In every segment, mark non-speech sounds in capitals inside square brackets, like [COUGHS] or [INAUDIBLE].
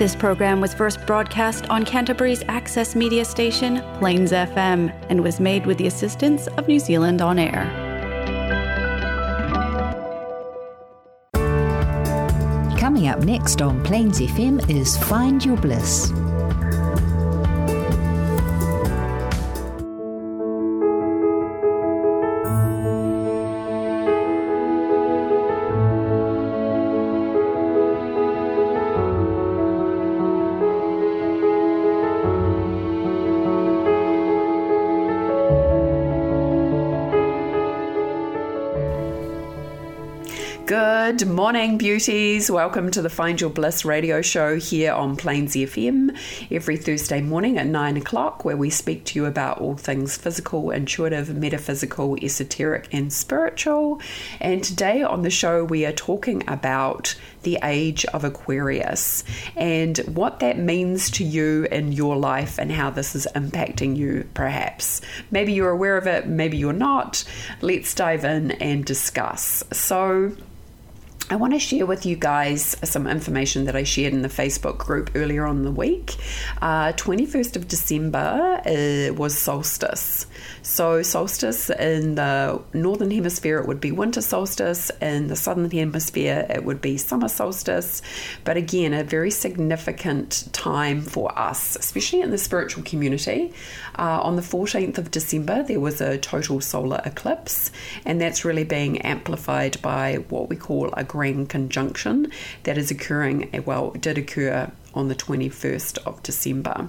This program was first broadcast on Canterbury's access media station, Plains FM, and was made with the assistance of New Zealand On Air. Coming up next on Plains FM is Find Your Bliss. Morning, beauties. Welcome to the Find Your Bliss radio show here on Plains FM every Thursday morning at 9 o'clock, where we speak to you about all things physical, intuitive, metaphysical, esoteric, and spiritual. And today on the show, we are talking about the age of Aquarius and what that means to you in your life and how this is impacting you, perhaps. Maybe you're aware of it, maybe you're not. Let's dive in and discuss. So, I want to share with you guys some information that I shared in the Facebook group earlier on the week. Uh, 21st of December uh, was solstice. So, solstice in the northern hemisphere, it would be winter solstice. In the southern hemisphere, it would be summer solstice. But again, a very significant time for us, especially in the spiritual community. Uh, on the 14th of December, there was a total solar eclipse, and that's really being amplified by what we call a grand conjunction that is occurring, well, did occur on the 21st of December.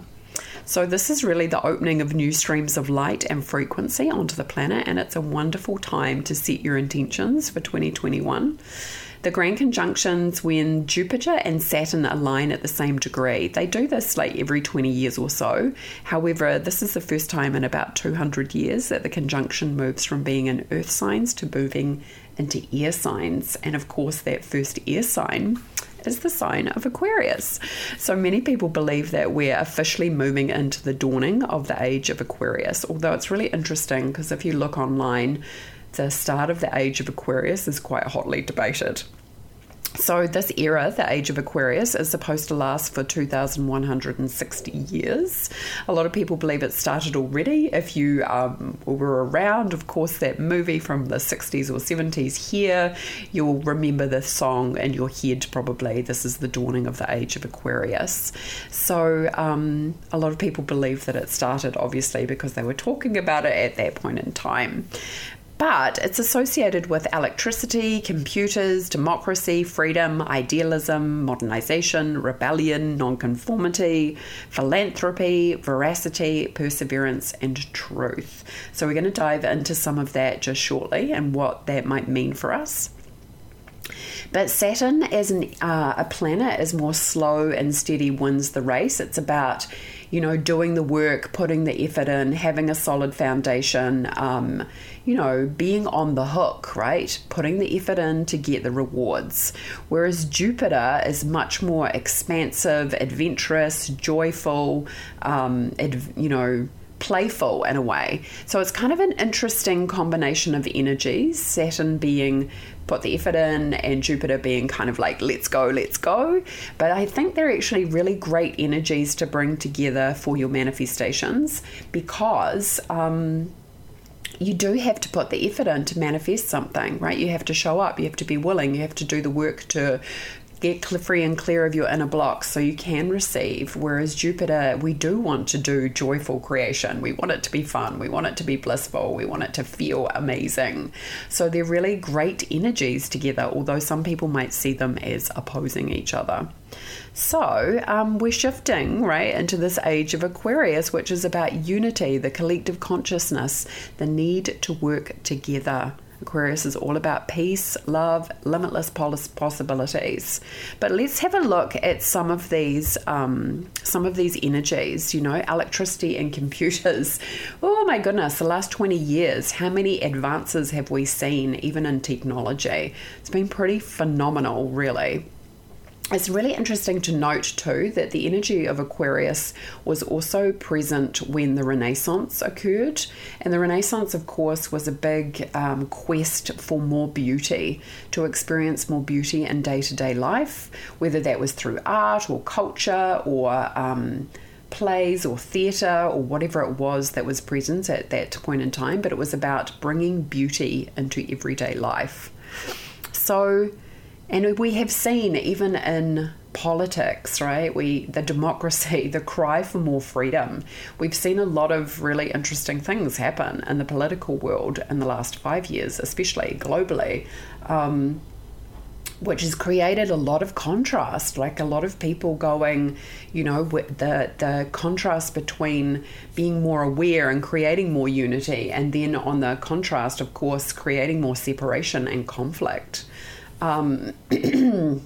So, this is really the opening of new streams of light and frequency onto the planet, and it's a wonderful time to set your intentions for 2021. The grand conjunctions when Jupiter and Saturn align at the same degree. They do this like every 20 years or so. However, this is the first time in about 200 years that the conjunction moves from being in earth signs to moving into air signs. And of course, that first air sign is the sign of Aquarius. So many people believe that we're officially moving into the dawning of the age of Aquarius, although it's really interesting because if you look online, the start of the age of Aquarius is quite hotly debated. So, this era, the age of Aquarius, is supposed to last for 2,160 years. A lot of people believe it started already. If you um, were around, of course, that movie from the 60s or 70s here, you'll remember this song in your head probably. This is the dawning of the age of Aquarius. So, um, a lot of people believe that it started obviously because they were talking about it at that point in time but it's associated with electricity, computers, democracy, freedom, idealism, modernization, rebellion, nonconformity, philanthropy, veracity, perseverance, and truth. So, we're going to dive into some of that just shortly and what that might mean for us. But Saturn, as an, uh, a planet, is more slow and steady, wins the race. It's about you know, doing the work, putting the effort in, having a solid foundation, um, you know, being on the hook, right? Putting the effort in to get the rewards. Whereas Jupiter is much more expansive, adventurous, joyful, um, you know, playful in a way. So it's kind of an interesting combination of energies, Saturn being put the effort in and Jupiter being kind of like, let's go, let's go. But I think they're actually really great energies to bring together for your manifestations because. Um, you do have to put the effort in to manifest something, right? You have to show up, you have to be willing, you have to do the work to get free and clear of your inner blocks so you can receive. Whereas Jupiter, we do want to do joyful creation. We want it to be fun. We want it to be blissful. We want it to feel amazing. So they're really great energies together, although some people might see them as opposing each other. So um, we're shifting right into this age of Aquarius, which is about unity, the collective consciousness, the need to work together. Aquarius is all about peace, love, limitless possibilities. But let's have a look at some of these um, some of these energies. You know, electricity and computers. [LAUGHS] Oh my goodness, the last twenty years, how many advances have we seen, even in technology? It's been pretty phenomenal, really. It's really interesting to note too that the energy of Aquarius was also present when the Renaissance occurred. And the Renaissance, of course, was a big um, quest for more beauty, to experience more beauty in day to day life, whether that was through art or culture or um, plays or theatre or whatever it was that was present at that point in time. But it was about bringing beauty into everyday life. So, and we have seen even in politics, right? We the democracy, [LAUGHS] the cry for more freedom. We've seen a lot of really interesting things happen in the political world in the last five years, especially globally. Um, which has created a lot of contrast, like a lot of people going, you know, the the contrast between being more aware and creating more unity, and then on the contrast, of course, creating more separation and conflict. Um, [CLEARS THROAT]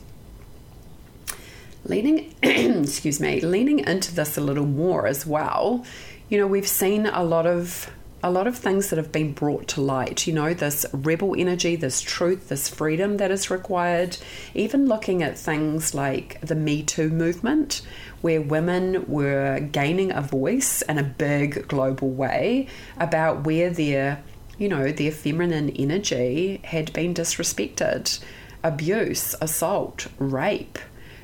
leaning, [CLEARS THROAT] excuse me, leaning into this a little more as well. You know, we've seen a lot of a lot of things that have been brought to light. You know, this rebel energy, this truth, this freedom that is required. Even looking at things like the Me Too movement, where women were gaining a voice in a big global way about where their, you know, their feminine energy had been disrespected abuse, assault, rape,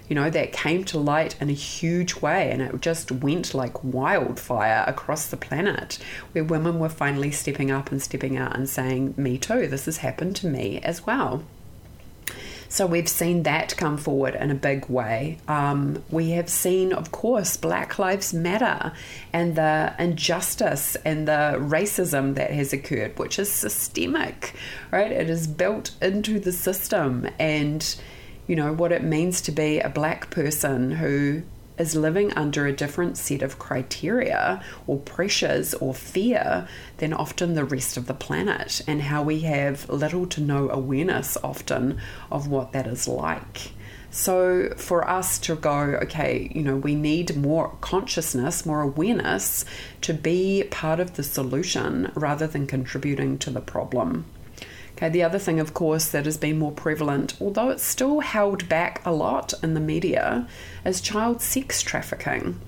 you know, that came to light in a huge way and it just went like wildfire across the planet, where women were finally stepping up and stepping out and saying, Me too, this has happened to me as well. So we've seen that come forward in a big way. Um, we have seen, of course, Black Lives Matter and the injustice and the racism that has occurred, which is systemic, right? It is built into the system and you know what it means to be a black person who is living under a different set of criteria or pressures or fear than often the rest of the planet, and how we have little to no awareness often of what that is like. So, for us to go, okay, you know, we need more consciousness, more awareness to be part of the solution rather than contributing to the problem. Okay, the other thing, of course, that has been more prevalent, although it's still held back a lot in the media, is child sex trafficking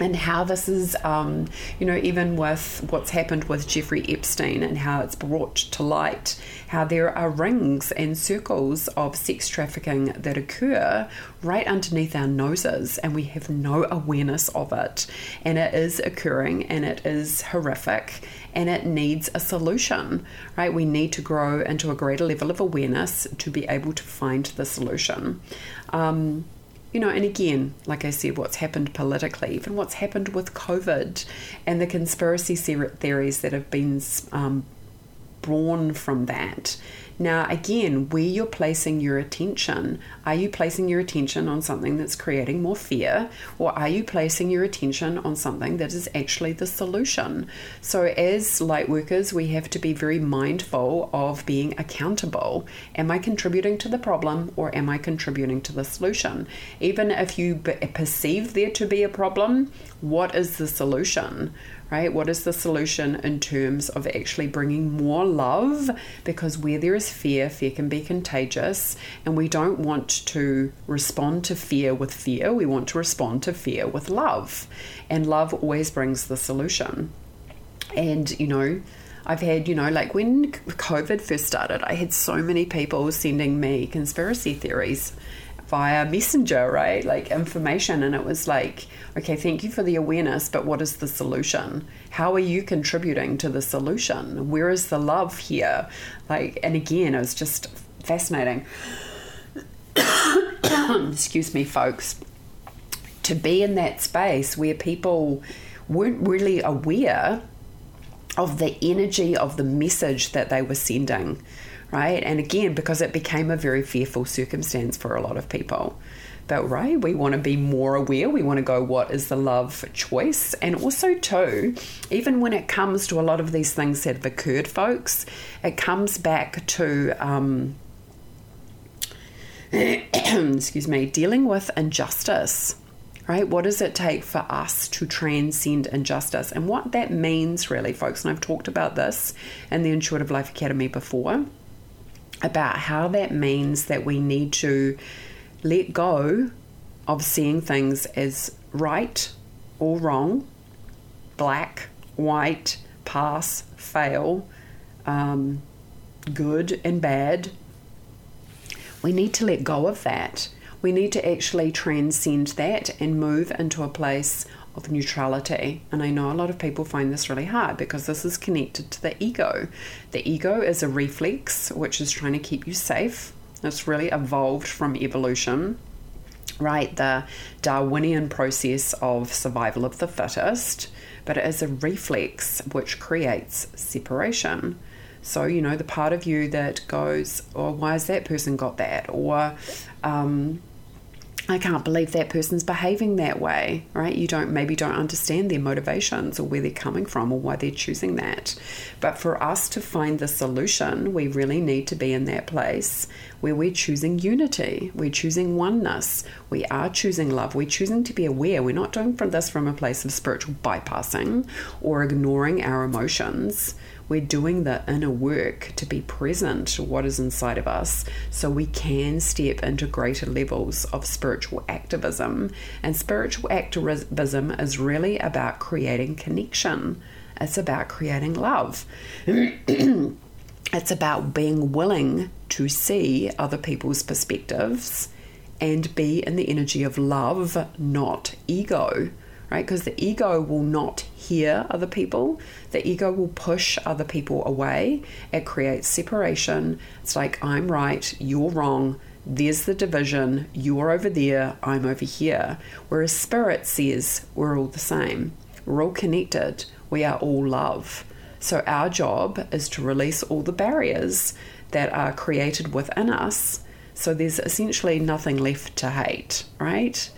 and how this is, um, you know, even with what's happened with Jeffrey Epstein and how it's brought to light how there are rings and circles of sex trafficking that occur right underneath our noses and we have no awareness of it. And it is occurring and it is horrific and it needs a solution, right? We need to grow into a greater level of awareness to be able to find the solution. Um, you know, and again, like I said, what's happened politically, even what's happened with COVID and the conspiracy theories that have been um, born from that now, again, where you're placing your attention, are you placing your attention on something that's creating more fear, or are you placing your attention on something that is actually the solution? So, as light workers, we have to be very mindful of being accountable. Am I contributing to the problem, or am I contributing to the solution? Even if you perceive there to be a problem, what is the solution? Right? What is the solution in terms of actually bringing more love? Because where there is fear, fear can be contagious, and we don't want to respond to fear with fear. We want to respond to fear with love, and love always brings the solution. And, you know, I've had, you know, like when COVID first started, I had so many people sending me conspiracy theories via messenger, right? Like information. And it was like, okay, thank you for the awareness, but what is the solution? How are you contributing to the solution? Where is the love here? Like, and again, it was just fascinating. [COUGHS] Excuse me, folks. To be in that space where people weren't really aware of the energy of the message that they were sending right? And again, because it became a very fearful circumstance for a lot of people. But right, we want to be more aware. We want to go, what is the love choice? And also, too, even when it comes to a lot of these things that have occurred, folks, it comes back to, um, [CLEARS THROAT] excuse me, dealing with injustice right? What does it take for us to transcend injustice? And what that means, really, folks, and I've talked about this in the Intuitive Life Academy before, about how that means that we need to let go of seeing things as right or wrong, black, white, pass, fail, um, good and bad. We need to let go of that. We need to actually transcend that and move into a place of neutrality. And I know a lot of people find this really hard because this is connected to the ego. The ego is a reflex which is trying to keep you safe. It's really evolved from evolution, right? The Darwinian process of survival of the fittest, but it is a reflex which creates separation. So, you know, the part of you that goes, oh, why has that person got that? Or, um, I can't believe that person's behaving that way, right? You don't maybe don't understand their motivations or where they're coming from or why they're choosing that. But for us to find the solution, we really need to be in that place where we're choosing unity, we're choosing oneness, we are choosing love, we're choosing to be aware. We're not doing this from a place of spiritual bypassing or ignoring our emotions we're doing the inner work to be present to what is inside of us so we can step into greater levels of spiritual activism. And spiritual activism is really about creating connection, it's about creating love. [CLEARS THROAT] it's about being willing to see other people's perspectives and be in the energy of love, not ego right? Because the ego will not hear other people, the ego will push other people away. It creates separation. It's like, I'm right, you're wrong. There's the division. You're over there, I'm over here. Whereas spirit says we're all the same, we're all connected, we are all love. So, our job is to release all the barriers that are created within us. So, there's essentially nothing left to hate, right?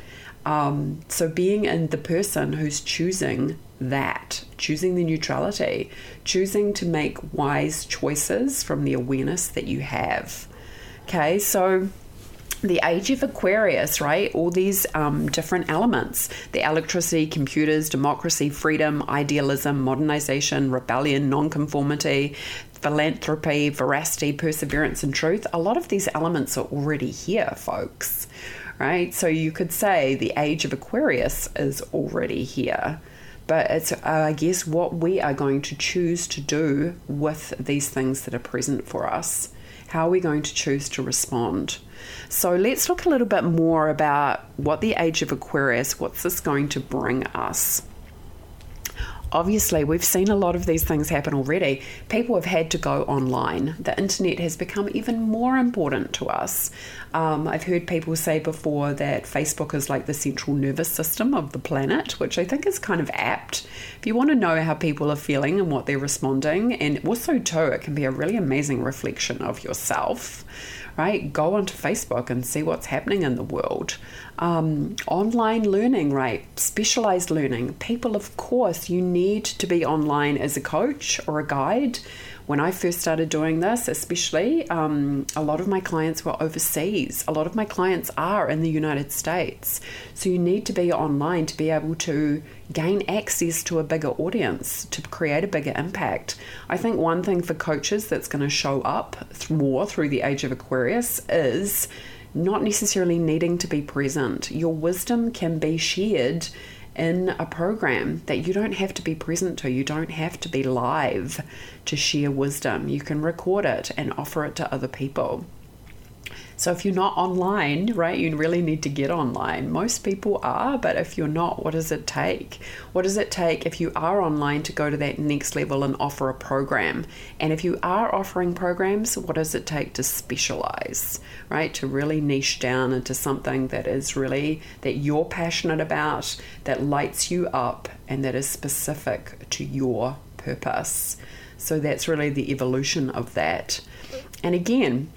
Um, so being in the person who's choosing that, choosing the neutrality, choosing to make wise choices from the awareness that you have. Okay, so the age of Aquarius, right? All these um, different elements the electricity, computers, democracy, freedom, idealism, modernization, rebellion, nonconformity, philanthropy, veracity, perseverance, and truth. A lot of these elements are already here, folks right? So you could say the age of Aquarius is already here. But it's, uh, I guess, what we are going to choose to do with these things that are present for us. How are we going to choose to respond? So let's look a little bit more about what the age of Aquarius, what's this going to bring us? Obviously, we've seen a lot of these things happen already. People have had to go online. The internet has become even more important to us. Um, I've heard people say before that Facebook is like the central nervous system of the planet, which I think is kind of apt. If you want to know how people are feeling and what they're responding, and also, too, it can be a really amazing reflection of yourself right? Go onto Facebook and see what's happening in the world. Um, online learning, right? Specialized learning. People, of course, you need to be online as a coach or a guide when I first started doing this, especially, um, a lot of my clients were overseas. A lot of my clients are in the United States. So you need to be online to be able to gain access to a bigger audience, to create a bigger impact. I think one thing for coaches that's going to show up more through the age of Aquarius is not necessarily needing to be present. Your wisdom can be shared in a program that you don't have to be present to. You don't have to be live to share wisdom. You can record it and offer it to other people. So if you're not online, right, you really need to get online. Most people are, but if you're not, what does it take? What does it take if you are online to go to that next level and offer a program? And if you are offering programs, what does it take to specialize, right? To really niche down into something that is really that you're passionate about, that lights you up and that is specific to your purpose. So that's really the evolution of that. And again,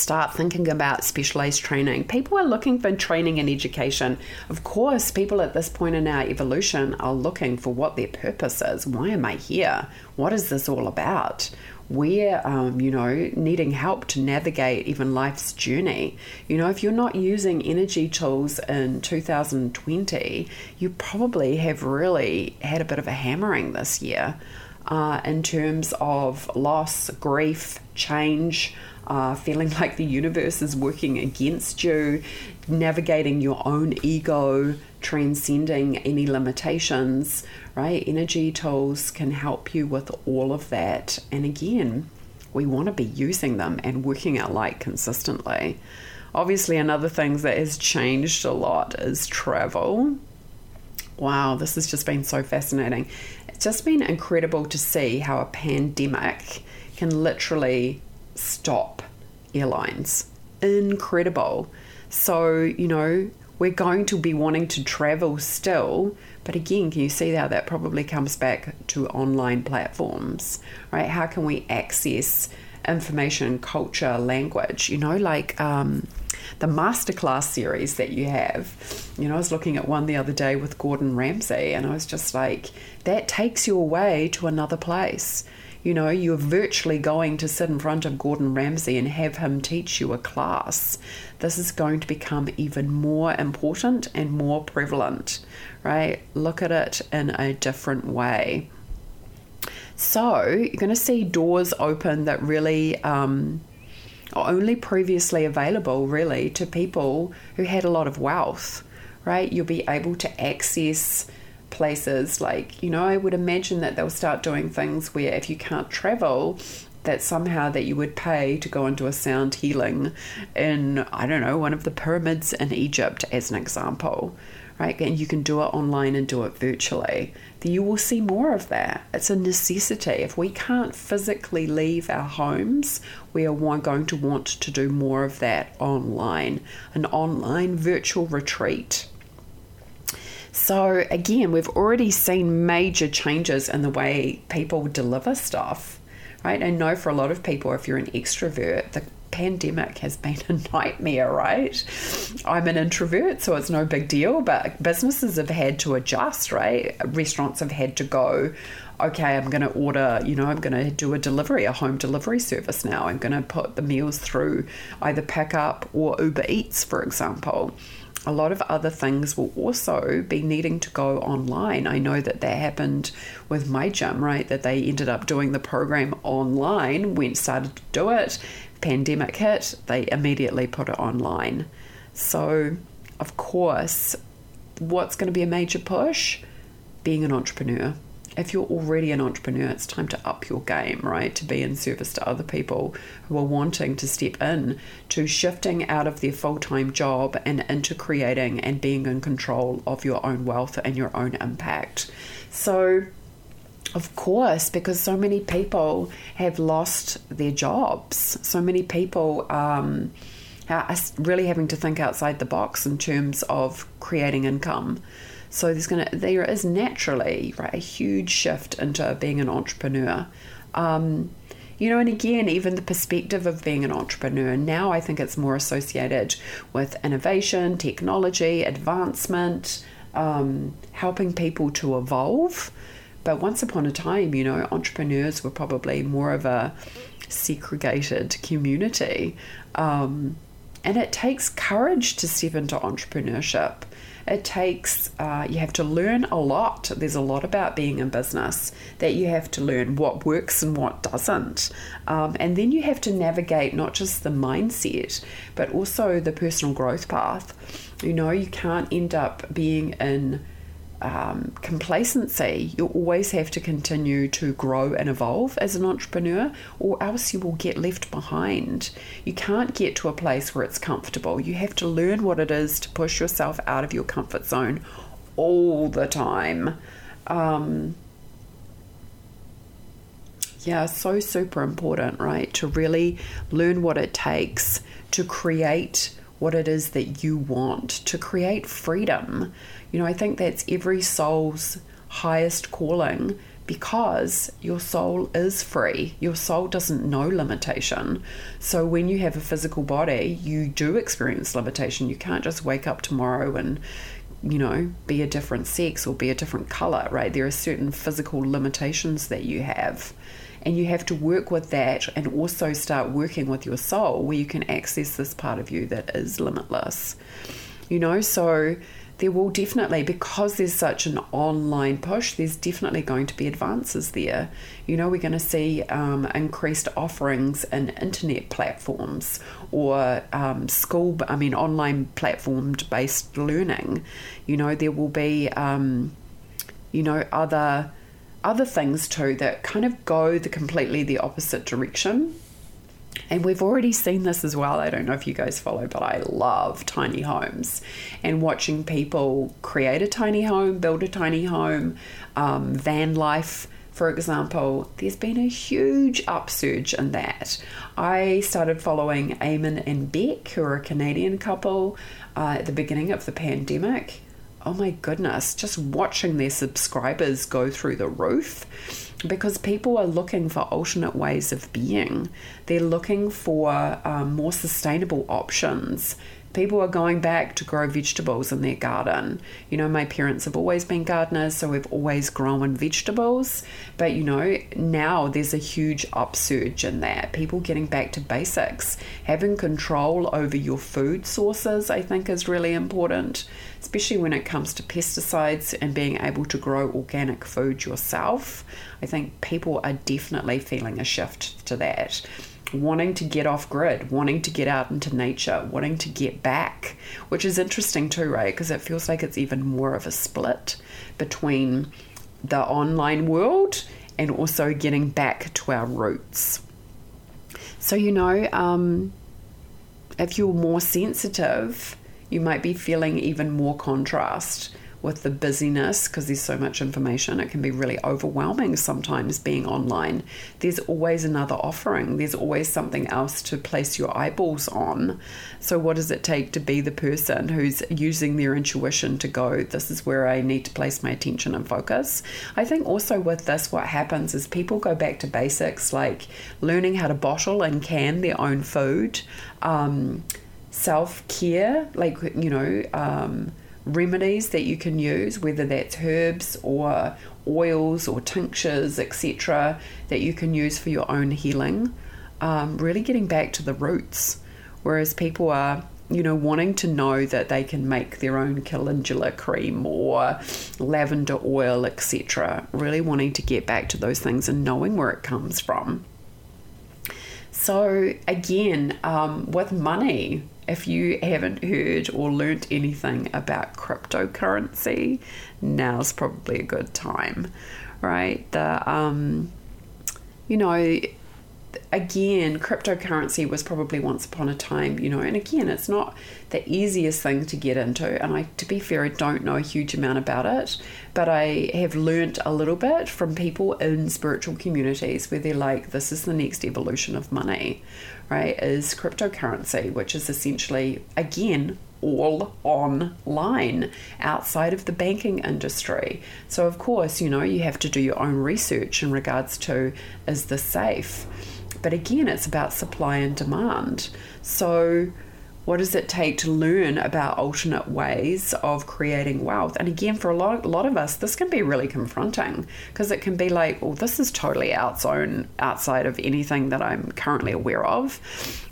start thinking about specialized training. People are looking for training and education. Of course, people at this point in our evolution are looking for what their purpose is. Why am I here? What is this all about? We're, um, you know, needing help to navigate even life's journey. You know, if you're not using energy tools in 2020, you probably have really had a bit of a hammering this year uh, in terms of loss, grief, change uh, feeling like the universe is working against you, navigating your own ego, transcending any limitations, right? Energy tools can help you with all of that. And again, we want to be using them and working our light consistently. Obviously, another thing that has changed a lot is travel. Wow, this has just been so fascinating. It's just been incredible to see how a pandemic can literally stop airlines. Incredible. So, you know, we're going to be wanting to travel still, but again, can you see how that probably comes back to online platforms, right? How can we access information, culture, language? You know, like um, the masterclass series that you have. You know, I was looking at one the other day with Gordon Ramsay, and I was just like, that takes you away to another place. You know, you're virtually going to sit in front of Gordon Ramsay and have him teach you a class. This is going to become even more important and more prevalent, right? Look at it in a different way. So, you're going to see doors open that really um, are only previously available, really, to people who had a lot of wealth, right? You'll be able to access places like you know i would imagine that they'll start doing things where if you can't travel that somehow that you would pay to go into a sound healing in i don't know one of the pyramids in egypt as an example right? And you can do it online and do it virtually. You will see more of that. It's a necessity. If we can't physically leave our homes we are going to want to do more of that online. An online virtual retreat so, again, we've already seen major changes in the way people deliver stuff, right? I know for a lot of people, if you're an extrovert, the pandemic has been [LAUGHS] a nightmare, right? I'm an introvert, so it's no big deal, but businesses have had to adjust, right? Restaurants have had to go, okay, I'm going to order, you know, I'm going to do a delivery, a home delivery service now. I'm going to put the meals through either pickup or Uber Eats, for example a lot of other things will also be needing to go online. I know that that happened with my gym, right? That they ended up doing the program online, went started to do it, pandemic hit, they immediately put it online. So, of course, what's going to be a major push? Being an entrepreneur if you're already an entrepreneur, it's time to up your game, right? To be in service to other people who are wanting to step in to shifting out of their full time job and into creating and being in control of your own wealth and your own impact. So, of course, because so many people have lost their jobs, so many people um, are really having to think outside the box in terms of creating income. So there's gonna there is naturally right a huge shift into being an entrepreneur. Um, you know, and again, even the perspective of being an entrepreneur now, I think it's more associated with innovation, technology, advancement, um, helping people to evolve. But once upon a time, you know, entrepreneurs were probably more of a segregated community. Um, and it takes courage to step into entrepreneurship. It takes, uh, you have to learn a lot. There's a lot about being in business that you have to learn what works and what doesn't. Um, and then you have to navigate not just the mindset, but also the personal growth path. You know, you can't end up being in um, complacency. You always have to continue to grow and evolve as an entrepreneur, or else you will get left behind. You can't get to a place where it's comfortable. You have to learn what it is to push yourself out of your comfort zone all the time. Um, yeah, so super important, right? To really learn what it takes to create what it is that you want, to create freedom you know, I think that's every soul's highest calling because your soul is free. Your soul doesn't know limitation. So when you have a physical body, you do experience limitation. You can't just wake up tomorrow and you know, be a different sex or be a different color, right? There are certain physical limitations that you have. And you have to work with that and also start working with your soul where you can access this part of you that is limitless. You know, so there will definitely, because there's such an online push, there's definitely going to be advances there. You know, we're going to see um, increased offerings in internet platforms or um, school, I mean, online platform based learning. You know, there will be, um, you know, other other things too that kind of go the completely the opposite direction and we've already seen this as well. I don't know if you guys follow, but I love tiny homes and watching people create a tiny home, build a tiny home, um, van life. For example, there's been a huge upsurge in that. I started following Eamon and Bec, who are a Canadian couple, uh, at the beginning of the pandemic. Oh my goodness, just watching their subscribers go through the roof because people are looking for alternate ways of being. They're looking for um, more sustainable options people are going back to grow vegetables in their garden. You know, my parents have always been gardeners, so we've always grown vegetables. But you know, now there's a huge upsurge in that. People getting back to basics. Having control over your food sources, I think, is really important, especially when it comes to pesticides and being able to grow organic food yourself. I think people are definitely feeling a shift to that wanting to get off grid, wanting to get out into nature, wanting to get back, which is interesting too, right? Because it feels like it's even more of a split between the online world and also getting back to our roots. So, you know, um, if you're more sensitive, you might be feeling even more contrast with the busyness because there's so much information. It can be really overwhelming sometimes being online. There's always another offering, there's always something else to place your eyeballs on. So, what does it take to be the person who's using their intuition to go, this is where I need to place my attention and focus? I think also with this, what happens is people go back to basics like learning how to bottle and can their own food. Um, self care, like, you know, um, remedies that you can use, whether that's herbs or oils or tinctures, etc., that you can use for your own healing. Um, really getting back to the roots. Whereas people are, you know, wanting to know that they can make their own calendula cream or lavender oil, etc. Really wanting to get back to those things and knowing where it comes from. So, again, um, with money, if you haven't heard or learnt anything about cryptocurrency, now's probably a good time, right? The um, you know, again, cryptocurrency was probably once upon a time, you know, and again, it's not the easiest thing to get into. And I, to be fair, I don't know a huge amount about it, but I have learnt a little bit from people in spiritual communities where they're like, this is the next evolution of money, right? Is cryptocurrency, which is essentially, again, all online outside of the banking industry. So, of course, you know, you have to do your own research in regards to is this safe? But again, it's about supply and demand. So, what does it take to learn about alternate ways of creating wealth? And again, for a lot, a lot of us, this can be really confronting because it can be like, well, this is totally outside, outside of anything that I'm currently aware of,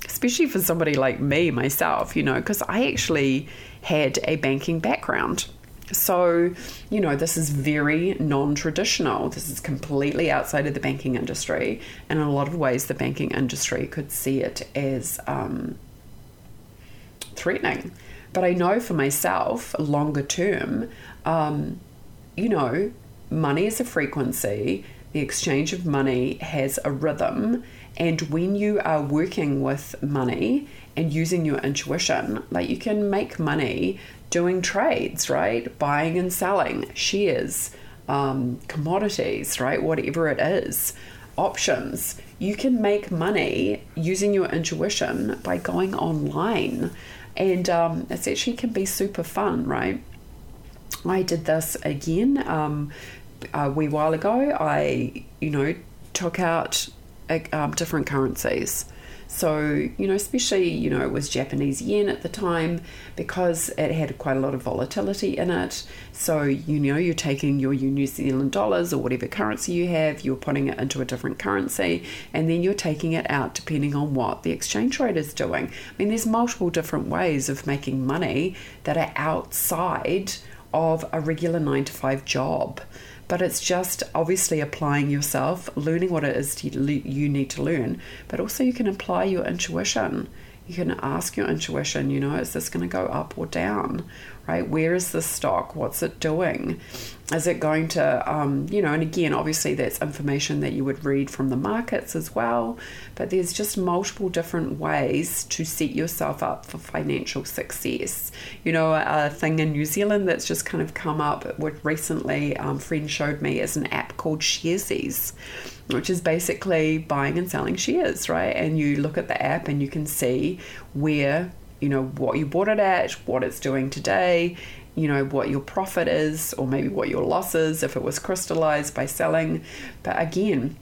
especially for somebody like me, myself, you know, because I actually had a banking background. So, you know, this is very non traditional. This is completely outside of the banking industry. And in a lot of ways, the banking industry could see it as um, threatening. But I know for myself, longer term, um, you know, money is a frequency, the exchange of money has a rhythm. And when you are working with money and using your intuition, like you can make money doing trades, right? Buying and selling shares, um, commodities, right? Whatever it is, options. You can make money using your intuition by going online. And um, it actually can be super fun, right? I did this again um, a wee while ago. I, you know, took out um, different currencies So, you know, especially, you know, it was Japanese yen at the time because it had quite a lot of volatility in it. So, you know, you're taking your New Zealand dollars or whatever currency you have, you're putting it into a different currency, and then you're taking it out depending on what the exchange rate is doing. I mean, there's multiple different ways of making money that are outside of a regular nine to five job but it's just obviously applying yourself, learning what it is you need to learn, but also you can apply your intuition. You can ask your intuition, you know, is this going to go up or down? Right? Where is the stock? What's it doing? Is it going to, um, you know, and again, obviously that's information that you would read from the markets as well, but there's just multiple different ways to set yourself up for financial success. You know, a thing in New Zealand that's just kind of come up with recently, um, friend showed me is an app called Sharesies which is basically buying and selling shares, right? And you look at the app and you can see where you know what you bought it at, what it's doing today, you know what your profit is, or maybe what your loss is if it was crystallized by selling. But again,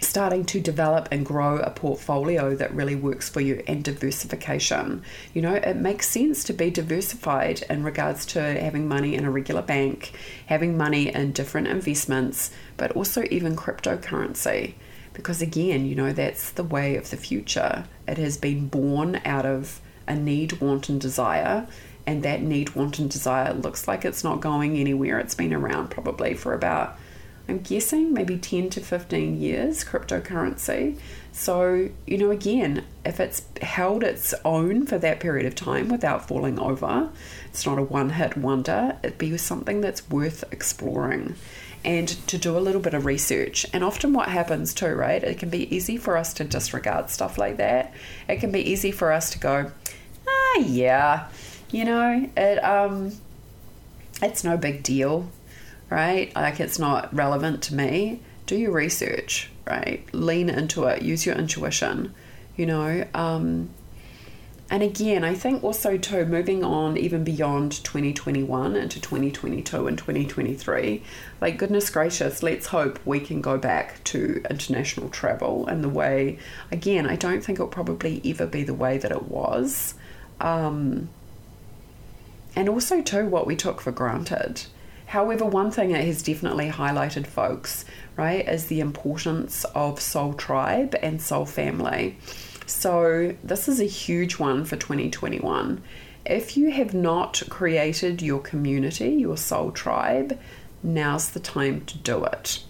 starting to develop and grow a portfolio that really works for you and diversification. You know, it makes sense to be diversified in regards to having money in a regular bank, having money in different investments, but also even cryptocurrency. Because again, you know, that's the way of the future. It has been born out of a need, want, and desire. And that need, want, and desire looks like it's not going anywhere. It's been around probably for about, I'm guessing, maybe 10 to 15 years, cryptocurrency. So, you know, again, if it's held its own for that period of time without falling over, it's not a one hit wonder, it'd be something that's worth exploring and to do a little bit of research. And often, what happens too, right? It can be easy for us to disregard stuff like that. It can be easy for us to go, ah, yeah, you know, it um, it's no big deal, right? Like it's not relevant to me. Do your research, right? Lean into it. Use your intuition. You know, um, and again, I think also too, moving on even beyond 2021 into 2022 and 2023, like goodness gracious, let's hope we can go back to international travel and the way, again, I don't think it'll probably ever be the way that it was. Um, and also too, what we took for granted. However, one thing that has definitely highlighted folks, right, is the importance of soul tribe and soul family. So, this is a huge one for 2021. If you have not created your community, your soul tribe, now's the time to do it.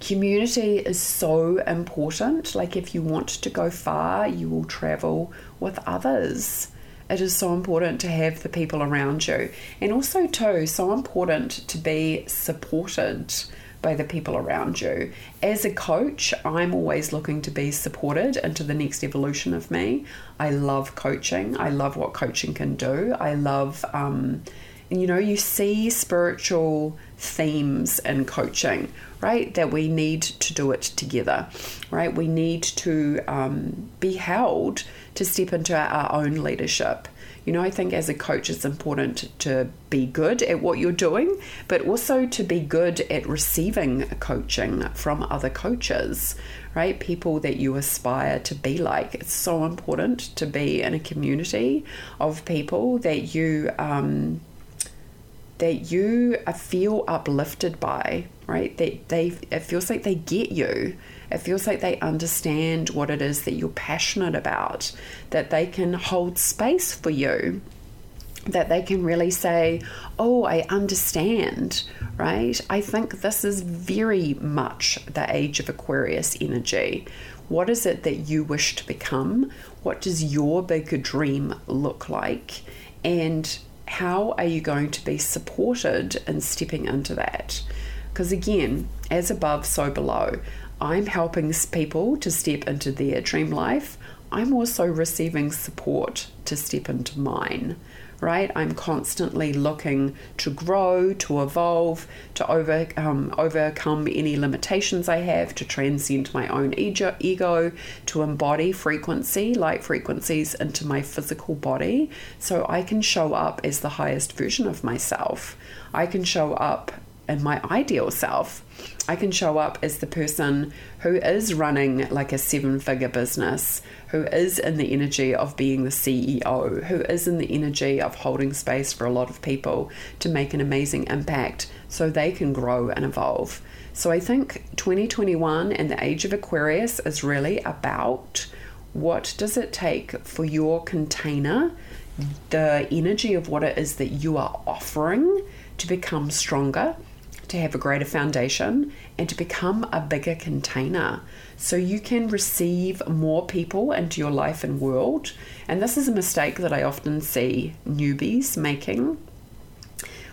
Community is so important. Like, if you want to go far, you will travel with others. It is so important to have the people around you. And also, too, so important to be supported by the people around you. As a coach, I'm always looking to be supported into the next evolution of me. I love coaching. I love what coaching can do. I love, um, you know, you see spiritual themes in coaching, right? That we need to do it together, right? We need to um, be held to step into our own leadership you know, I think as a coach, it's important to be good at what you're doing, but also to be good at receiving coaching from other coaches, right? People that you aspire to be like. It's so important to be in a community of people that you, um, that you feel uplifted by, right? That they, it feels like they get you it feels like they understand what it is that you're passionate about, that they can hold space for you, that they can really say, Oh, I understand, right? I think this is very much the age of Aquarius energy. What is it that you wish to become? What does your bigger dream look like? And how are you going to be supported in stepping into that? Because again, as above, so below. I'm helping people to step into their dream life, I'm also receiving support to step into mine, right? I'm constantly looking to grow, to evolve, to over, um, overcome any limitations I have, to transcend my own ego, to embody frequency, light frequencies into my physical body so I can show up as the highest version of myself. I can show up in my ideal self. I can show up as the person who is running like a seven figure business, who is in the energy of being the CEO, who is in the energy of holding space for a lot of people to make an amazing impact so they can grow and evolve. So I think 2021 and the age of Aquarius is really about what does it take for your container, the energy of what it is that you are offering to become stronger, to have a greater foundation, and to become a bigger container so you can receive more people into your life and world. And this is a mistake that I often see newbies making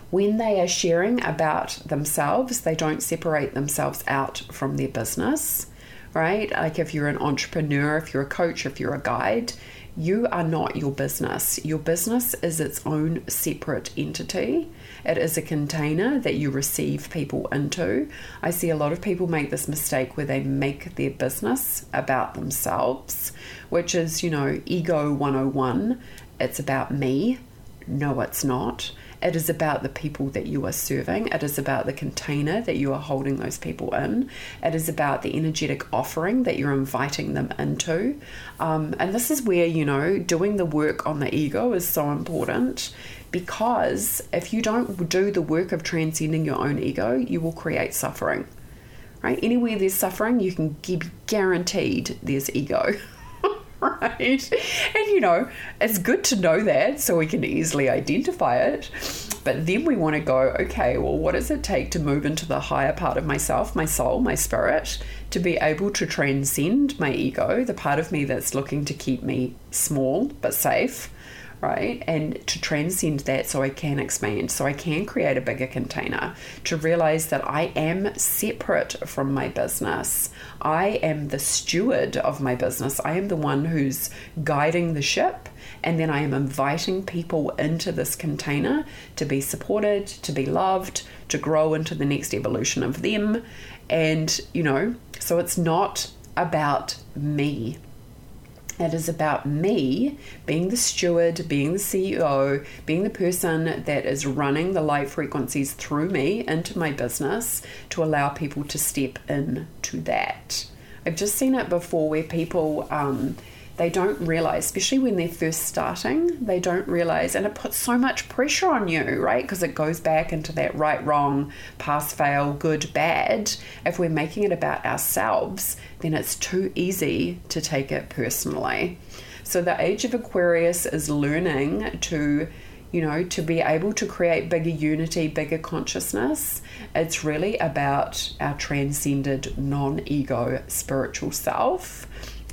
when they are sharing about themselves, they don't separate themselves out from their business, right? Like if you're an entrepreneur, if you're a coach, if you're a guide, you are not your business. Your business is its own separate entity. It is a container that you receive people into. I see a lot of people make this mistake where they make their business about themselves, which is, you know, ego 101. It's about me. No, it's not. It is about the people that you are serving. It is about the container that you are holding those people in. It is about the energetic offering that you're inviting them into. Um, and this is where, you know, doing the work on the ego is so important because if you don't do the work of transcending your own ego, you will create suffering. Right? Anywhere there's suffering, you can be guaranteed there's ego. [LAUGHS] right? And you know, it's good to know that so we can easily identify it. But then we want to go, okay, well, what does it take to move into the higher part of myself, my soul, my spirit, to be able to transcend my ego, the part of me that's looking to keep me small but safe? Right? And to transcend that so I can expand, so I can create a bigger container, to realize that I am separate from my business. I am the steward of my business. I am the one who's guiding the ship. And then I am inviting people into this container to be supported, to be loved, to grow into the next evolution of them. And, you know, so it's not about me. It is about me being the steward, being the CEO, being the person that is running the light frequencies through me into my business to allow people to step in to that. I've just seen it before where people um, they don't realize, especially when they're first starting, they don't realize, and it puts so much pressure on you, right? Because it goes back into that right, wrong, pass, fail, good, bad. If we're making it about ourselves, then it's too easy to take it personally. So the age of Aquarius is learning to you know, to be able to create bigger unity, bigger consciousness, it's really about our transcended non ego spiritual self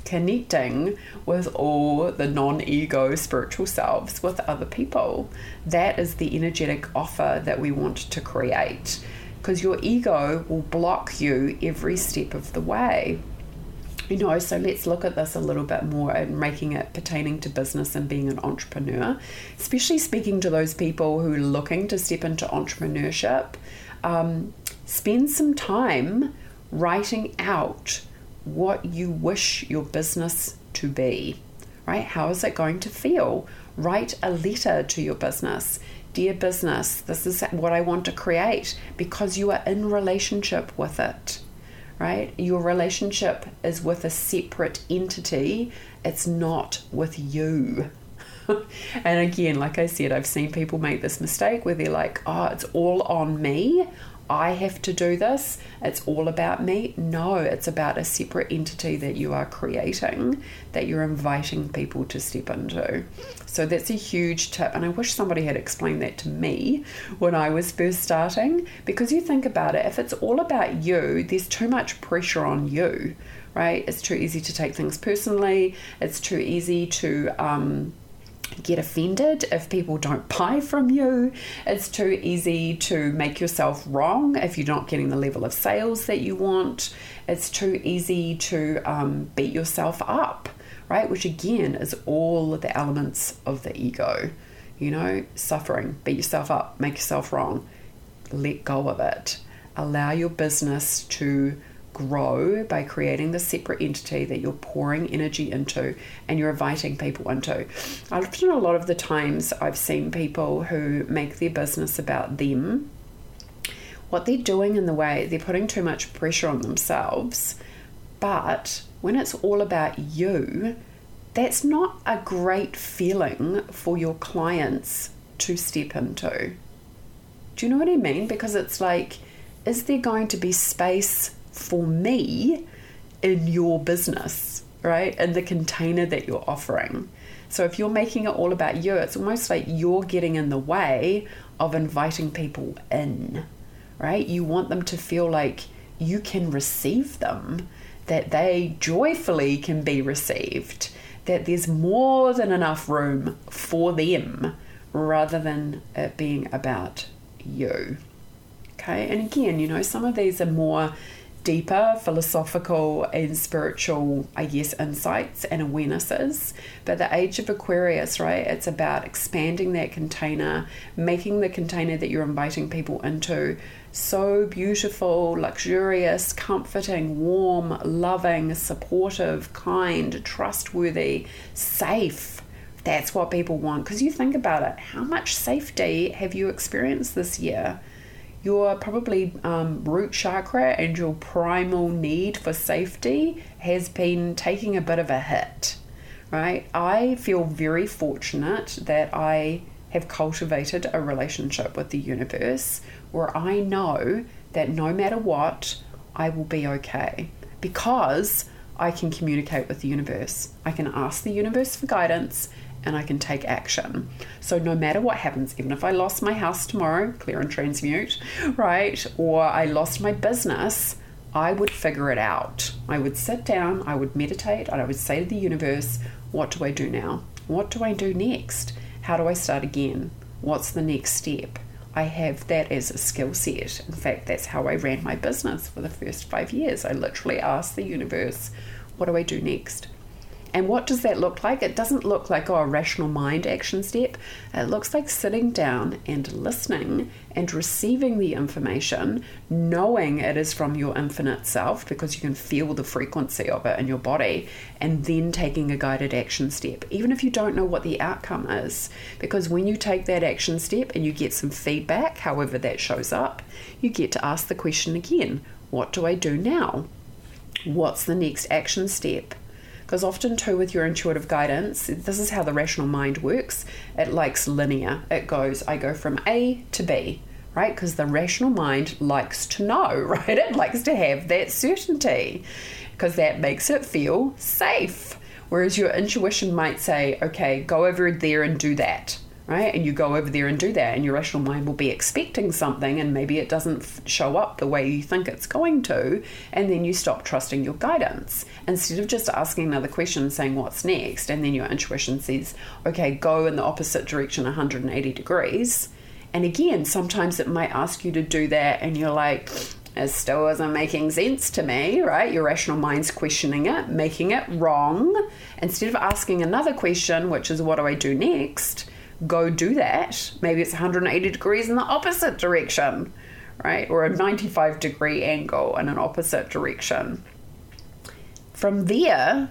connecting with all the non ego spiritual selves with other people. That is the energetic offer that we want to create because your ego will block you every step of the way. You know, so let's look at this a little bit more and making it pertaining to business and being an entrepreneur, especially speaking to those people who are looking to step into entrepreneurship. Um, spend some time writing out what you wish your business to be, right? How is it going to feel? Write a letter to your business. Dear business, this is what I want to create because you are in relationship with it, right? Your relationship is with a separate entity, it's not with you. [LAUGHS] and again, like I said, I've seen people make this mistake where they're like, oh, it's all on me. I have to do this, it's all about me. No, it's about a separate entity that you are creating, that you're inviting people to step into. So that's a huge tip. And I wish somebody had explained that to me when I was first starting. Because you think about it, if it's all about you, there's too much pressure on you, right? It's too easy to take things personally, it's too easy to, um, get offended if people don't [LAUGHS] buy from you. It's too easy to make yourself wrong if you're not getting the level of sales that you want. It's too easy to um, beat yourself up, right? Which again is all the elements of the ego. You know, suffering, beat yourself up, make yourself wrong. Let go of it. Allow your business to grow by creating the separate entity that you're pouring energy into and you're inviting people into. Often, a lot of the times, I've seen people who make their business about them. what they're doing in the way, they're putting too much pressure on themselves. But when it's all about you, that's not a great feeling for your clients to step into. Do you know what I mean? Because it's like, is there going to be space for me in your business, right? In the container that you're offering. So if you're making it all about you, it's almost like you're getting in the way of inviting people in, right? You want them to feel like you can receive them, that they joyfully can be received, that there's more than enough room for them rather than it being about you. Okay, and again, you know, some of these are more deeper philosophical and spiritual, I guess, insights and awarenesses. But the age of Aquarius, right, it's about expanding that container, making the container that you're inviting people into so beautiful, luxurious, comforting, warm, loving, supportive, kind, trustworthy, safe. That's what people want. Because you think about it, how much safety have you experienced this year? Your probably um, root chakra and your primal need for safety has been taking a bit of a hit, right? I feel very fortunate that I have cultivated a relationship with the universe where I know that no matter what, I will be okay because I can communicate with the universe. I can ask the universe for guidance and I can take action. So no matter what happens, even if I lost my house tomorrow, clear and transmute, right, or I lost my business, I would figure it out. I would sit down, I would meditate, and I would say to the universe, what do I do now? What do I do next? How do I start again? What's the next step? I have that as a skill set. In fact, that's how I ran my business for the first five years. I literally asked the universe, what do I do next? And what does that look like? It doesn't look like oh, a rational mind action step. It looks like sitting down and listening and receiving the information, knowing it is from your infinite self because you can feel the frequency of it in your body, and then taking a guided action step, even if you don't know what the outcome is. Because when you take that action step and you get some feedback, however that shows up, you get to ask the question again what do I do now? What's the next action step? Because often, too, with your intuitive guidance, this is how the rational mind works. It likes linear. It goes, I go from A to B, right? Because the rational mind likes to know, [LAUGHS] right? It likes to have that certainty because that makes it feel safe. Whereas your intuition might say, okay, go over there and do that right? And you go over there and do that, and your rational mind will be expecting something, and maybe it doesn't show up the way you think it's going to, and then you stop trusting your guidance. Instead of just asking another question saying, What's next? And then your intuition says, Okay, go in the opposite direction 180 degrees. And again, sometimes it might ask you to do that, and you're like, it still isn't making sense to me, right? Your rational mind's questioning it, making it wrong. Instead of asking another question, which is, What do I do next? Go do that. Maybe it's 180 degrees in the opposite direction, right? Or a 95 degree angle in an opposite direction. From there,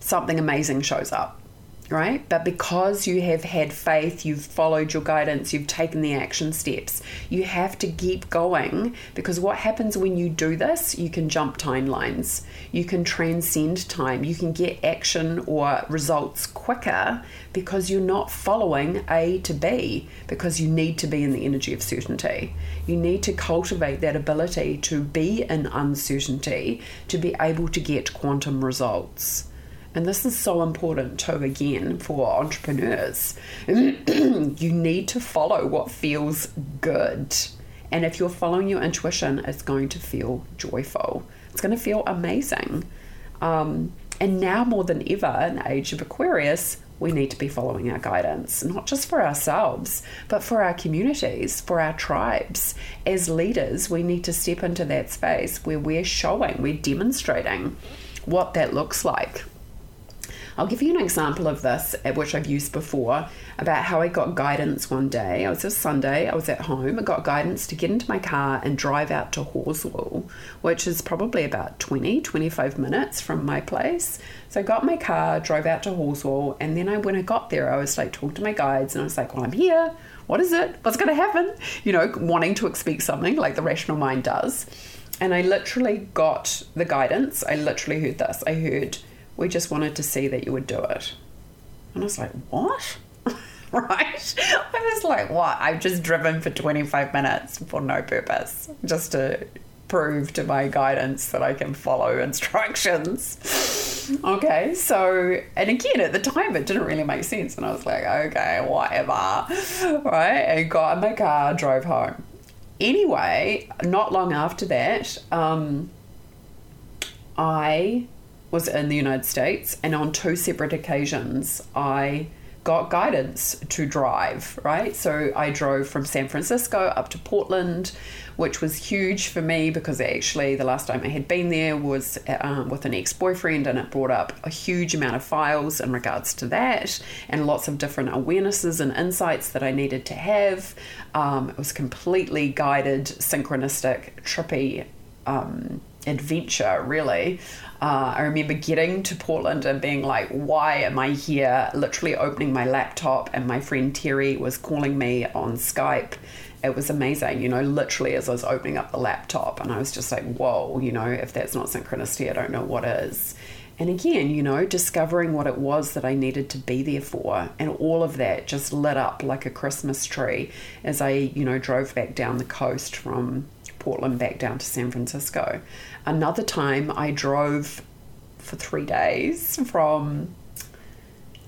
something amazing shows up right? But because you have had faith, you've followed your guidance, you've taken the action steps, you have to keep going because what happens when you do this, you can jump timelines, you can transcend time, you can get action or results quicker because you're not following A to B because you need to be in the energy of certainty. You need to cultivate that ability to be in uncertainty to be able to get quantum results. And this is so important too, again, for entrepreneurs. [CLEARS THROAT] you need to follow what feels good. And if you're following your intuition, it's going to feel joyful. It's going to feel amazing. Um, and now more than ever, in the age of Aquarius, we need to be following our guidance, not just for ourselves, but for our communities, for our tribes. As leaders, we need to step into that space where we're showing, we're demonstrating what that looks like I'll give you an example of this, uh, which I've used before, about how I got guidance one day. It was a Sunday, I was at home, I got guidance to get into my car and drive out to Halswell, which is probably about 20, 25 minutes from my place. So I got my car, drove out to Halswell, and then I, when I got there, I was like talking to my guides and I was like, well, I'm here. What is it? What's going to happen? [LAUGHS] You know, wanting to expect something like the rational mind does. And I literally got the guidance. I literally heard this. I heard, we just wanted to see that you would do it. And I was like, what? [LAUGHS] right? I was like, what? I've just driven for 25 minutes for no purpose, just to prove to my guidance that I can follow instructions. [LAUGHS] okay, so, and again, at the time, it didn't really make sense. And I was like, okay, whatever. Right? And got in my car, drove home. Anyway, not long after that, um, I was in the United States, and on two separate occasions, I got guidance to drive, right? So I drove from San Francisco up to Portland, which was huge for me because actually the last time I had been there was um, with an ex boyfriend, and it brought up a huge amount of files in regards to that and lots of different awarenesses and insights that I needed to have. Um, it was completely guided, synchronistic, trippy. Um, adventure, really. Uh, I remember getting to Portland and being like, why am I here? Literally opening my laptop, and my friend Terry was calling me on Skype. It was amazing, you know, literally as I was opening up the laptop, and I was just like, whoa, you know, if that's not synchronicity, I don't know what is. And again, you know, discovering what it was that I needed to be there for. And all of that just lit up like a Christmas tree as I, you know, drove back down the coast from Portland back down to San Francisco. Another time I drove for three days from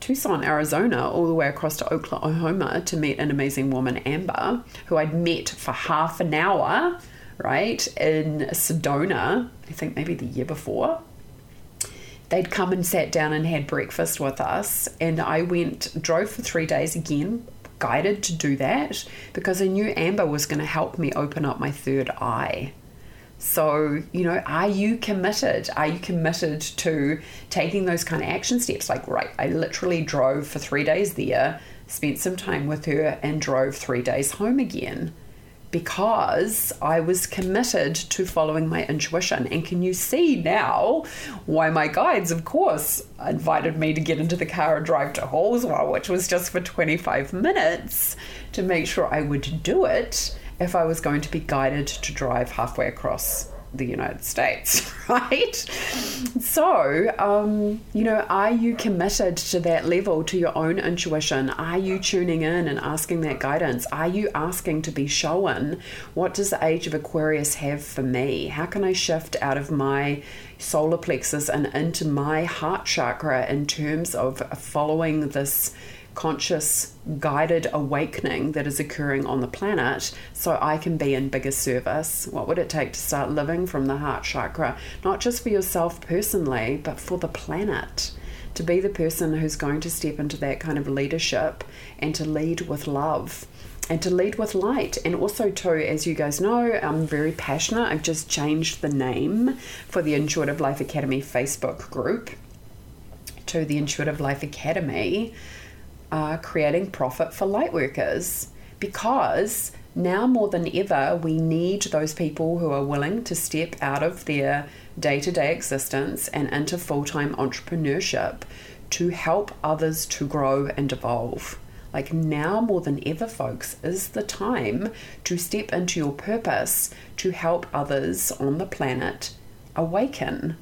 Tucson, Arizona, all the way across to Oklahoma to meet an amazing woman, Amber, who I'd met for half an hour, right, in Sedona, I think maybe the year before. They'd come and sat down and had breakfast with us, and I went, drove for three days again, guided to do that because I knew Amber was going to help me open up my third eye. So, you know, are you committed? Are you committed to taking those kind of action steps? Like, right, I literally drove for three days there, spent some time with her, and drove three days home again because I was committed to following my intuition. And can you see now why my guides, of course, invited me to get into the car and drive to Halswell, which was just for 25 minutes to make sure I would do it if I was going to be guided to drive halfway across the United States, [LAUGHS] right? So, um, you know, are you committed to that level, to your own intuition? Are you tuning in and asking that guidance? Are you asking to be shown what does the age of Aquarius have for me? How can I shift out of my solar plexus and into my heart chakra in terms of following this? Conscious guided awakening that is occurring on the planet so I can be in bigger service? What would it take to start living from the heart chakra, not just for yourself personally, but for the planet? To be the person who's going to step into that kind of leadership and to lead with love and to lead with light. And also, too, as you guys know, I'm very passionate. I've just changed the name for the Intuitive Life Academy Facebook group to the Intuitive Life Academy uh, creating profit for lightworkers because now more than ever we need those people who are willing to step out of their day to day existence and into full time entrepreneurship to help others to grow and evolve. Like now more than ever, folks, is the time to step into your purpose to help others on the planet awaken,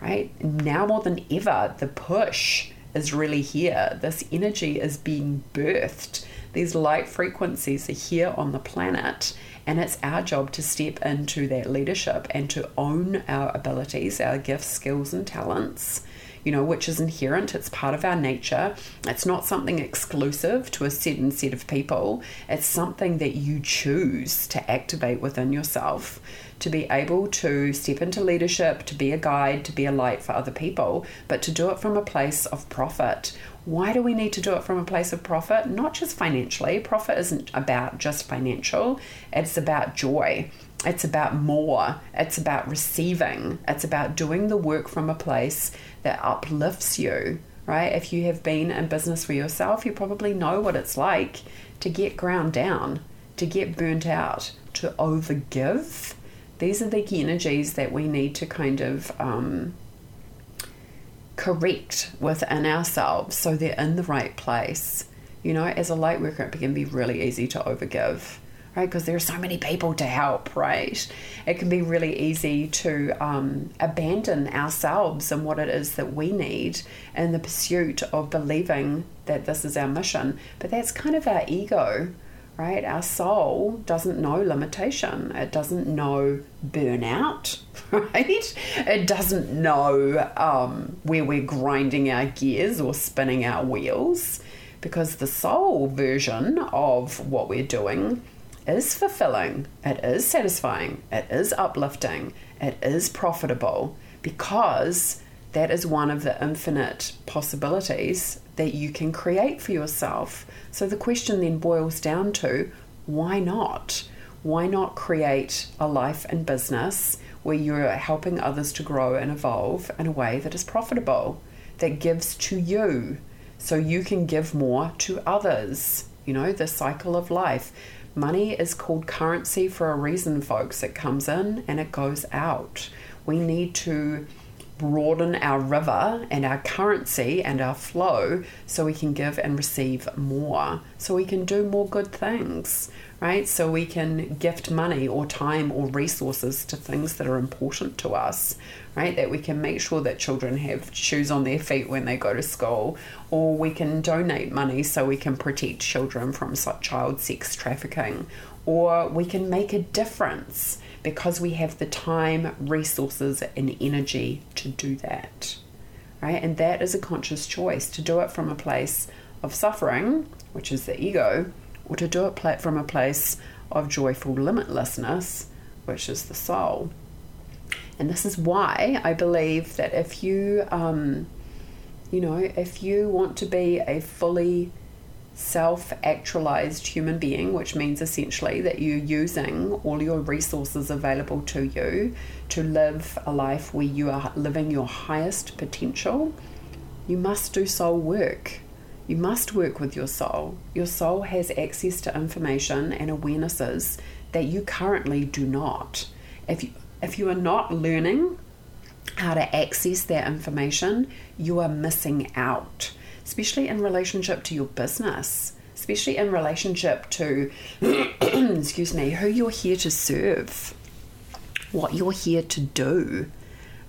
right? Now more than ever, the push is really here. This energy is being birthed. These light frequencies are here on the planet, and it's our job to step into that leadership and to own our abilities, our gifts, skills, and talents. You know, which is inherent, it's part of our nature. It's not something exclusive to a certain set of people, it's something that you choose to activate within yourself to be able to step into leadership, to be a guide, to be a light for other people, but to do it from a place of profit. Why do we need to do it from a place of profit? Not just financially. Profit isn't about just financial, it's about joy. It's about more. It's about receiving. It's about doing the work from a place that uplifts you, right? If you have been in business for yourself, you probably know what it's like to get ground down, to get burnt out, to overgive these are the energies that we need to kind of um, correct within ourselves so they're in the right place You know, as a light worker, it can be really easy to overgive right? Because there are so many people to help, right? It can be really easy to um, abandon ourselves and what it is that we need in the pursuit of believing that this is our mission. But that's kind of our ego, right? Our soul doesn't know limitation, it doesn't know burnout, [LAUGHS] right? It doesn't know um, where we're grinding our gears or spinning our wheels because the soul version of what we're doing is fulfilling, it is satisfying, it is uplifting, it is profitable because that is one of the infinite possibilities that you can create for yourself. So the question then boils down to why not? Why not create a life and business where you're helping others to grow and evolve in a way that is profitable, that gives to you, so you can give more to others? You know, the cycle of life. Money is called currency for a reason, folks. It comes in and it goes out. We need to broaden our river and our currency and our flow so we can give and receive more, so we can do more good things, right? So we can gift money or time or resources to things that are important to us, right? That we can make sure that children have shoes on their feet when they go to school, or we can donate money so we can protect children from child sex trafficking, or we can make a difference because we have the time, resources, and energy to do that. Right? And that is a conscious choice to do it from a place of suffering, which is the ego, or to do it from a place of joyful limitlessness, which is the soul. And this is why I believe that if you, um, you know, if you want to be a fully self actualized human being, which means essentially that you're using all your resources available to you to live a life where you are living your highest potential, you must do soul work. You must work with your soul. Your soul has access to information and awarenesses that you currently do not. If you if you are not learning how to access that information, you are missing out, especially in relationship to your business, especially in relationship to, [CLEARS THROAT] excuse me, who you're here to serve, what you're here to do.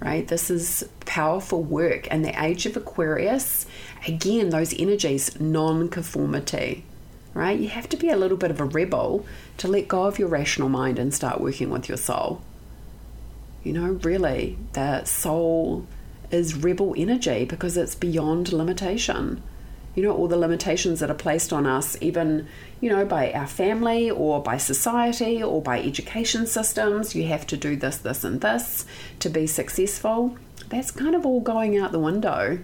Right? This is powerful work. And the age of Aquarius, again, those energies, non conformity right? You have to be a little bit of a rebel to let go of your rational mind and start working with your soul. You know, really, the soul is rebel energy because it's beyond limitation. You know, all the limitations that are placed on us, even, you know, by our family or by society or by education systems. You have to do this, this, and this to be successful. That's kind of all going out the window.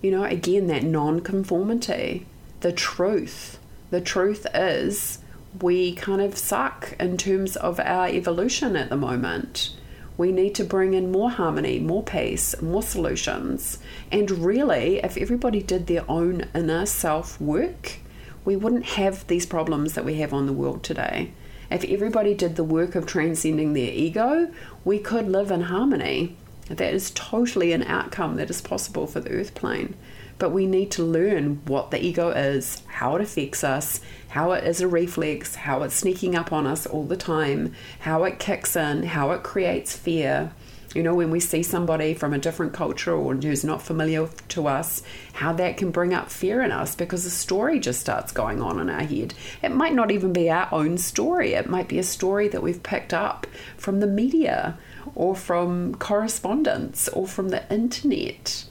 You know, again, that non conformity, the truth. The truth is, we kind of suck in terms of our evolution at the moment we need to bring in more harmony, more peace, more solutions. And really, if everybody did their own inner self work, we wouldn't have these problems that we have on the world today. If everybody did the work of transcending their ego, we could live in harmony. That is totally an outcome that is possible for the earth plane. But we need to learn what the ego is, how it affects us, how it is a reflex, how it's sneaking up on us all the time, how it kicks in, how it creates fear. You know, when we see somebody from a different culture or who's not familiar to us, how that can bring up fear in us because a story just starts going on in our head. It might not even be our own story, it might be a story that we've picked up from the media or from correspondence or from the internet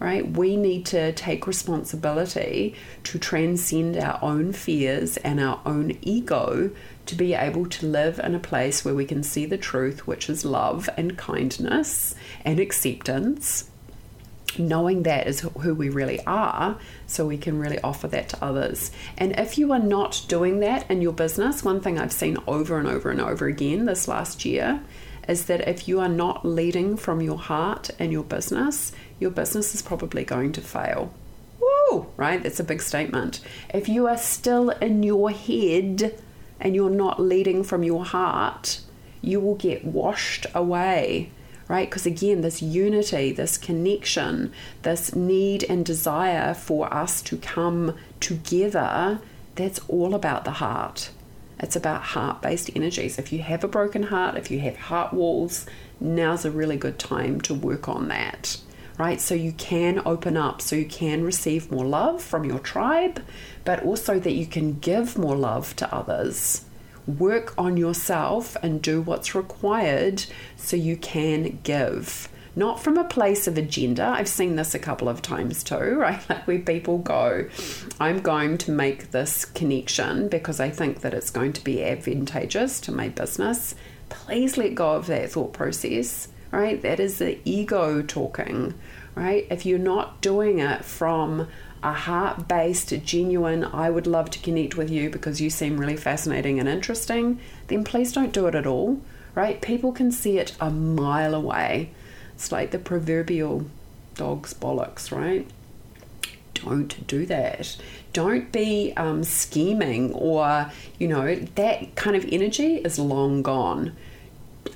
right? We need to take responsibility to transcend our own fears and our own ego to be able to live in a place where we can see the truth, which is love and kindness and acceptance. Knowing that is who we really are, so we can really offer that to others. And if you are not doing that in your business, one thing I've seen over and over and over again this last year is that if you are not leading from your heart in your business, your business is probably going to fail. Woo! Right? That's a big statement. If you are still in your head and you're not leading from your heart, you will get washed away. right? Because again, this unity, this connection, this need and desire for us to come together, that's all about the heart. It's about heart based energies. If you have a broken heart, if you have heart walls, now's a really good time to work on that, right? So you can open up, so you can receive more love from your tribe, but also that you can give more love to others. Work on yourself and do what's required so you can give not from a place of agenda. I've seen this a couple of times too, [LAUGHS] right? Like where people go, I'm going to make this connection because I think that it's going to be advantageous to my business. Please let go of that thought process, right? That is the ego talking, right? If you're not doing it from a heart based, genuine, I would love to connect with you because you seem really fascinating and interesting, then please don't do it at all, right? People can see it a mile away. It's like the proverbial dog's bollocks, right? Don't do that. Don't be um, scheming or, you know, that kind of energy is long gone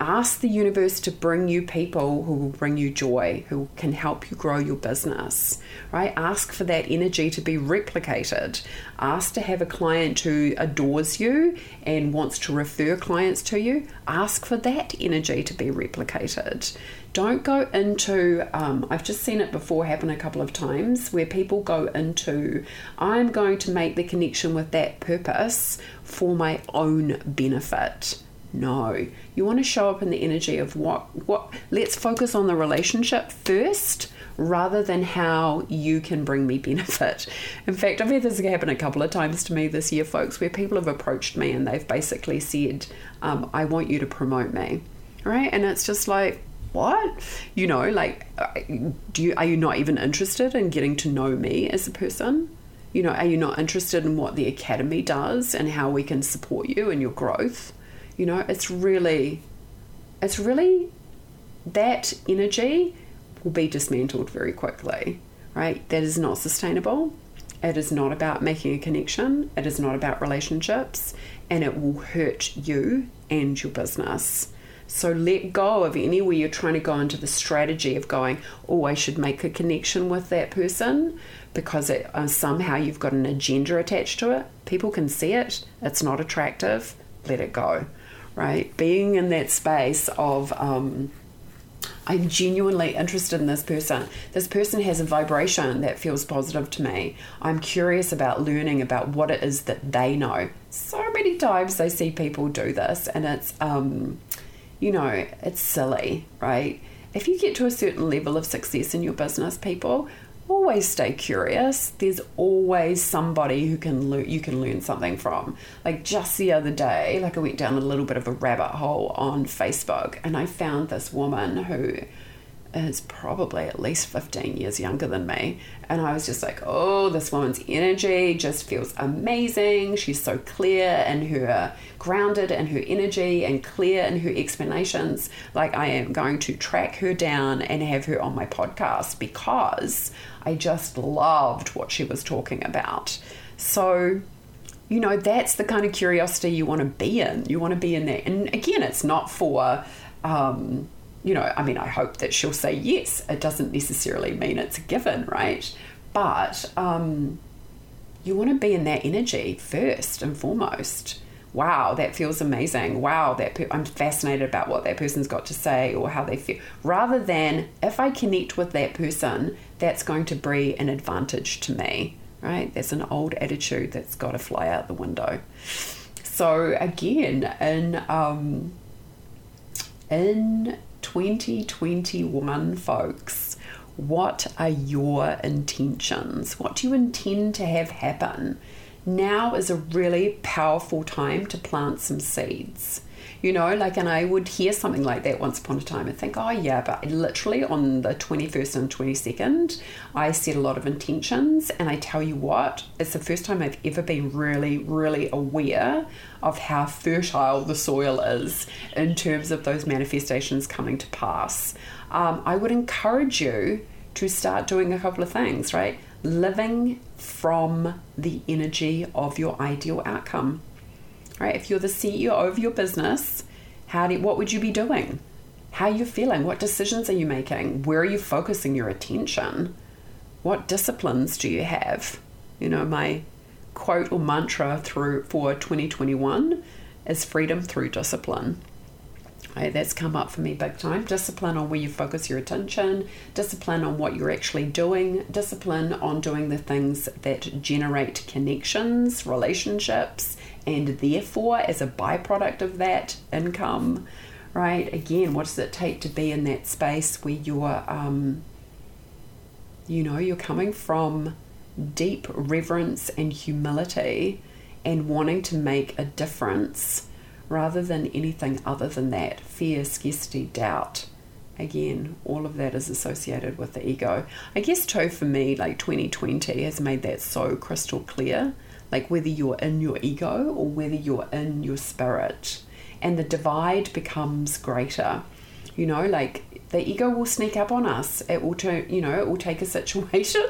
ask the universe to bring you people who will bring you joy, who can help you grow your business, right? Ask for that energy to be replicated. Ask to have a client who adores you and wants to refer clients to you. Ask for that energy to be replicated. Don't go into, um, I've just seen it before happen a couple of times where people go into, I'm going to make the connection with that purpose for my own benefit no. You want to show up in the energy of what what let's focus on the relationship first rather than how you can bring me [LAUGHS] benefit. In fact, I've had this happen a couple of times to me this year, folks, where people have approached me and they've basically said, um, I want you to promote me. Right? And it's just like, what? You know, like, uh, do you are you not even interested in getting to know me as a person? You know, are you not interested in what the academy does and how we can support you and your growth? You know, it's really, it's really that energy will be dismantled very quickly, right? That is not sustainable. It is not about making a connection. It is not about relationships, and it will hurt you and your business. So let go of anywhere you're trying to go into the strategy of going, oh, I should make a connection with that person because it, uh, somehow you've got an agenda attached to it. People can see it. It's not attractive. Let it go right? Being in that space of, um, I'm genuinely interested in this person. This person has a vibration that feels positive to me. I'm curious about learning about what it is that they know. So many times I see people do this, and it's, um, you know, it's silly, right? If you get to a certain level of success in your business, people, always stay curious. There's always somebody who can learn you can learn something from. Like just the other day, like I went down a little bit of a rabbit hole on Facebook and I found this woman who is probably at least 15 years younger than me. And I was just like, oh, this woman's energy just feels amazing. She's so clear and her grounded and her energy and clear in her explanations. Like, I am going to track her down and have her on my podcast because I just loved what she was talking about. So, you know, that's the kind of curiosity you want to be in. You want to be in there. And again, it's not for, um, you know, I mean, I hope that she'll say yes. It doesn't necessarily mean it's a given, right? But um, you want to be in that energy first and foremost. Wow, that feels amazing. Wow, that pe- I'm fascinated about what that person's got to say or how they feel. Rather than if I connect with that person, that's going to be an advantage to me, right? That's an old attitude that's got to fly out the window. So again, in um, in 2021, folks, what are your intentions? What do you intend to have happen? Now is a really powerful time to plant some seeds you know, like, and I would hear something like that once upon a time and think, oh, yeah, but literally on the 21st and 22nd, I set a lot of intentions. And I tell you what, it's the first time I've ever been really, really aware of how fertile the soil is in terms of those manifestations coming to pass. Um, I would encourage you to start doing a couple of things, right? Living from the energy of your ideal outcome right? If you're the CEO of your business, how do what would you be doing? how are you're feeling, what decisions are you making, where are you focusing your attention, what disciplines do you have? You know, my quote or mantra through for 2021 is freedom through discipline. Right, that's come up for me big time. Discipline on where you focus your attention, discipline on what you're actually doing, discipline on doing the things that generate connections, relationships, and therefore, as a byproduct of that, income. Right, again, what does it take to be in that space where you're, um, you know, you're coming from deep reverence and humility and wanting to make a difference rather than anything other than that fear, scarcity, doubt. Again, all of that is associated with the ego. I guess, too, for me, like 2020 has made that so crystal clear. Like whether you're in your ego or whether you're in your spirit, and the divide becomes greater. You know, like the ego will sneak up on us. It will turn, you know, it will take a [LAUGHS] situation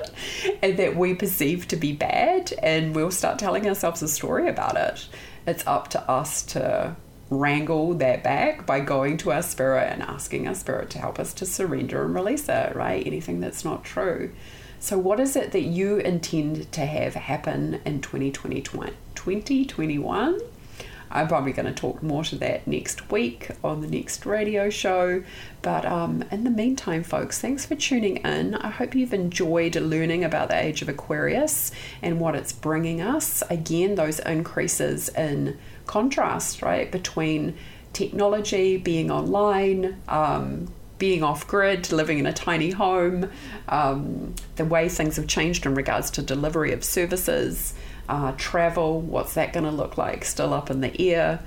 that we perceive to be bad and we'll start telling ourselves a story about it. It's up to us to wrangle that back by going to our spirit and asking our spirit to help us to surrender and release it, right? Anything that's not true. So, what is it that you intend to have happen in 2020, 2021? I'm probably going to talk more to that next week on the next radio show. But um, in the meantime, folks, thanks for tuning in. I hope you've enjoyed learning about the age of Aquarius and what it's bringing us. Again, those increases in contrast, right, between technology, being online, um, being off grid, living in a tiny home, um, the way things have changed in regards to delivery of services uh, travel, what's that going to look like? Still up in the air.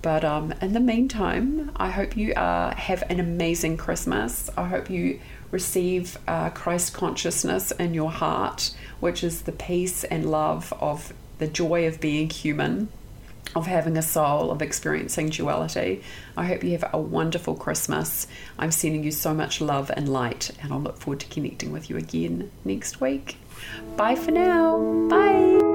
But um, in the meantime, I hope you uh, have an amazing Christmas. I hope you receive uh, Christ consciousness in your heart, which is the peace and love of the joy of being human, of having a soul, of experiencing duality. I hope you have a wonderful Christmas. I'm sending you so much love and light, and I'll look forward to connecting with you again next week. Bye for now. Bye.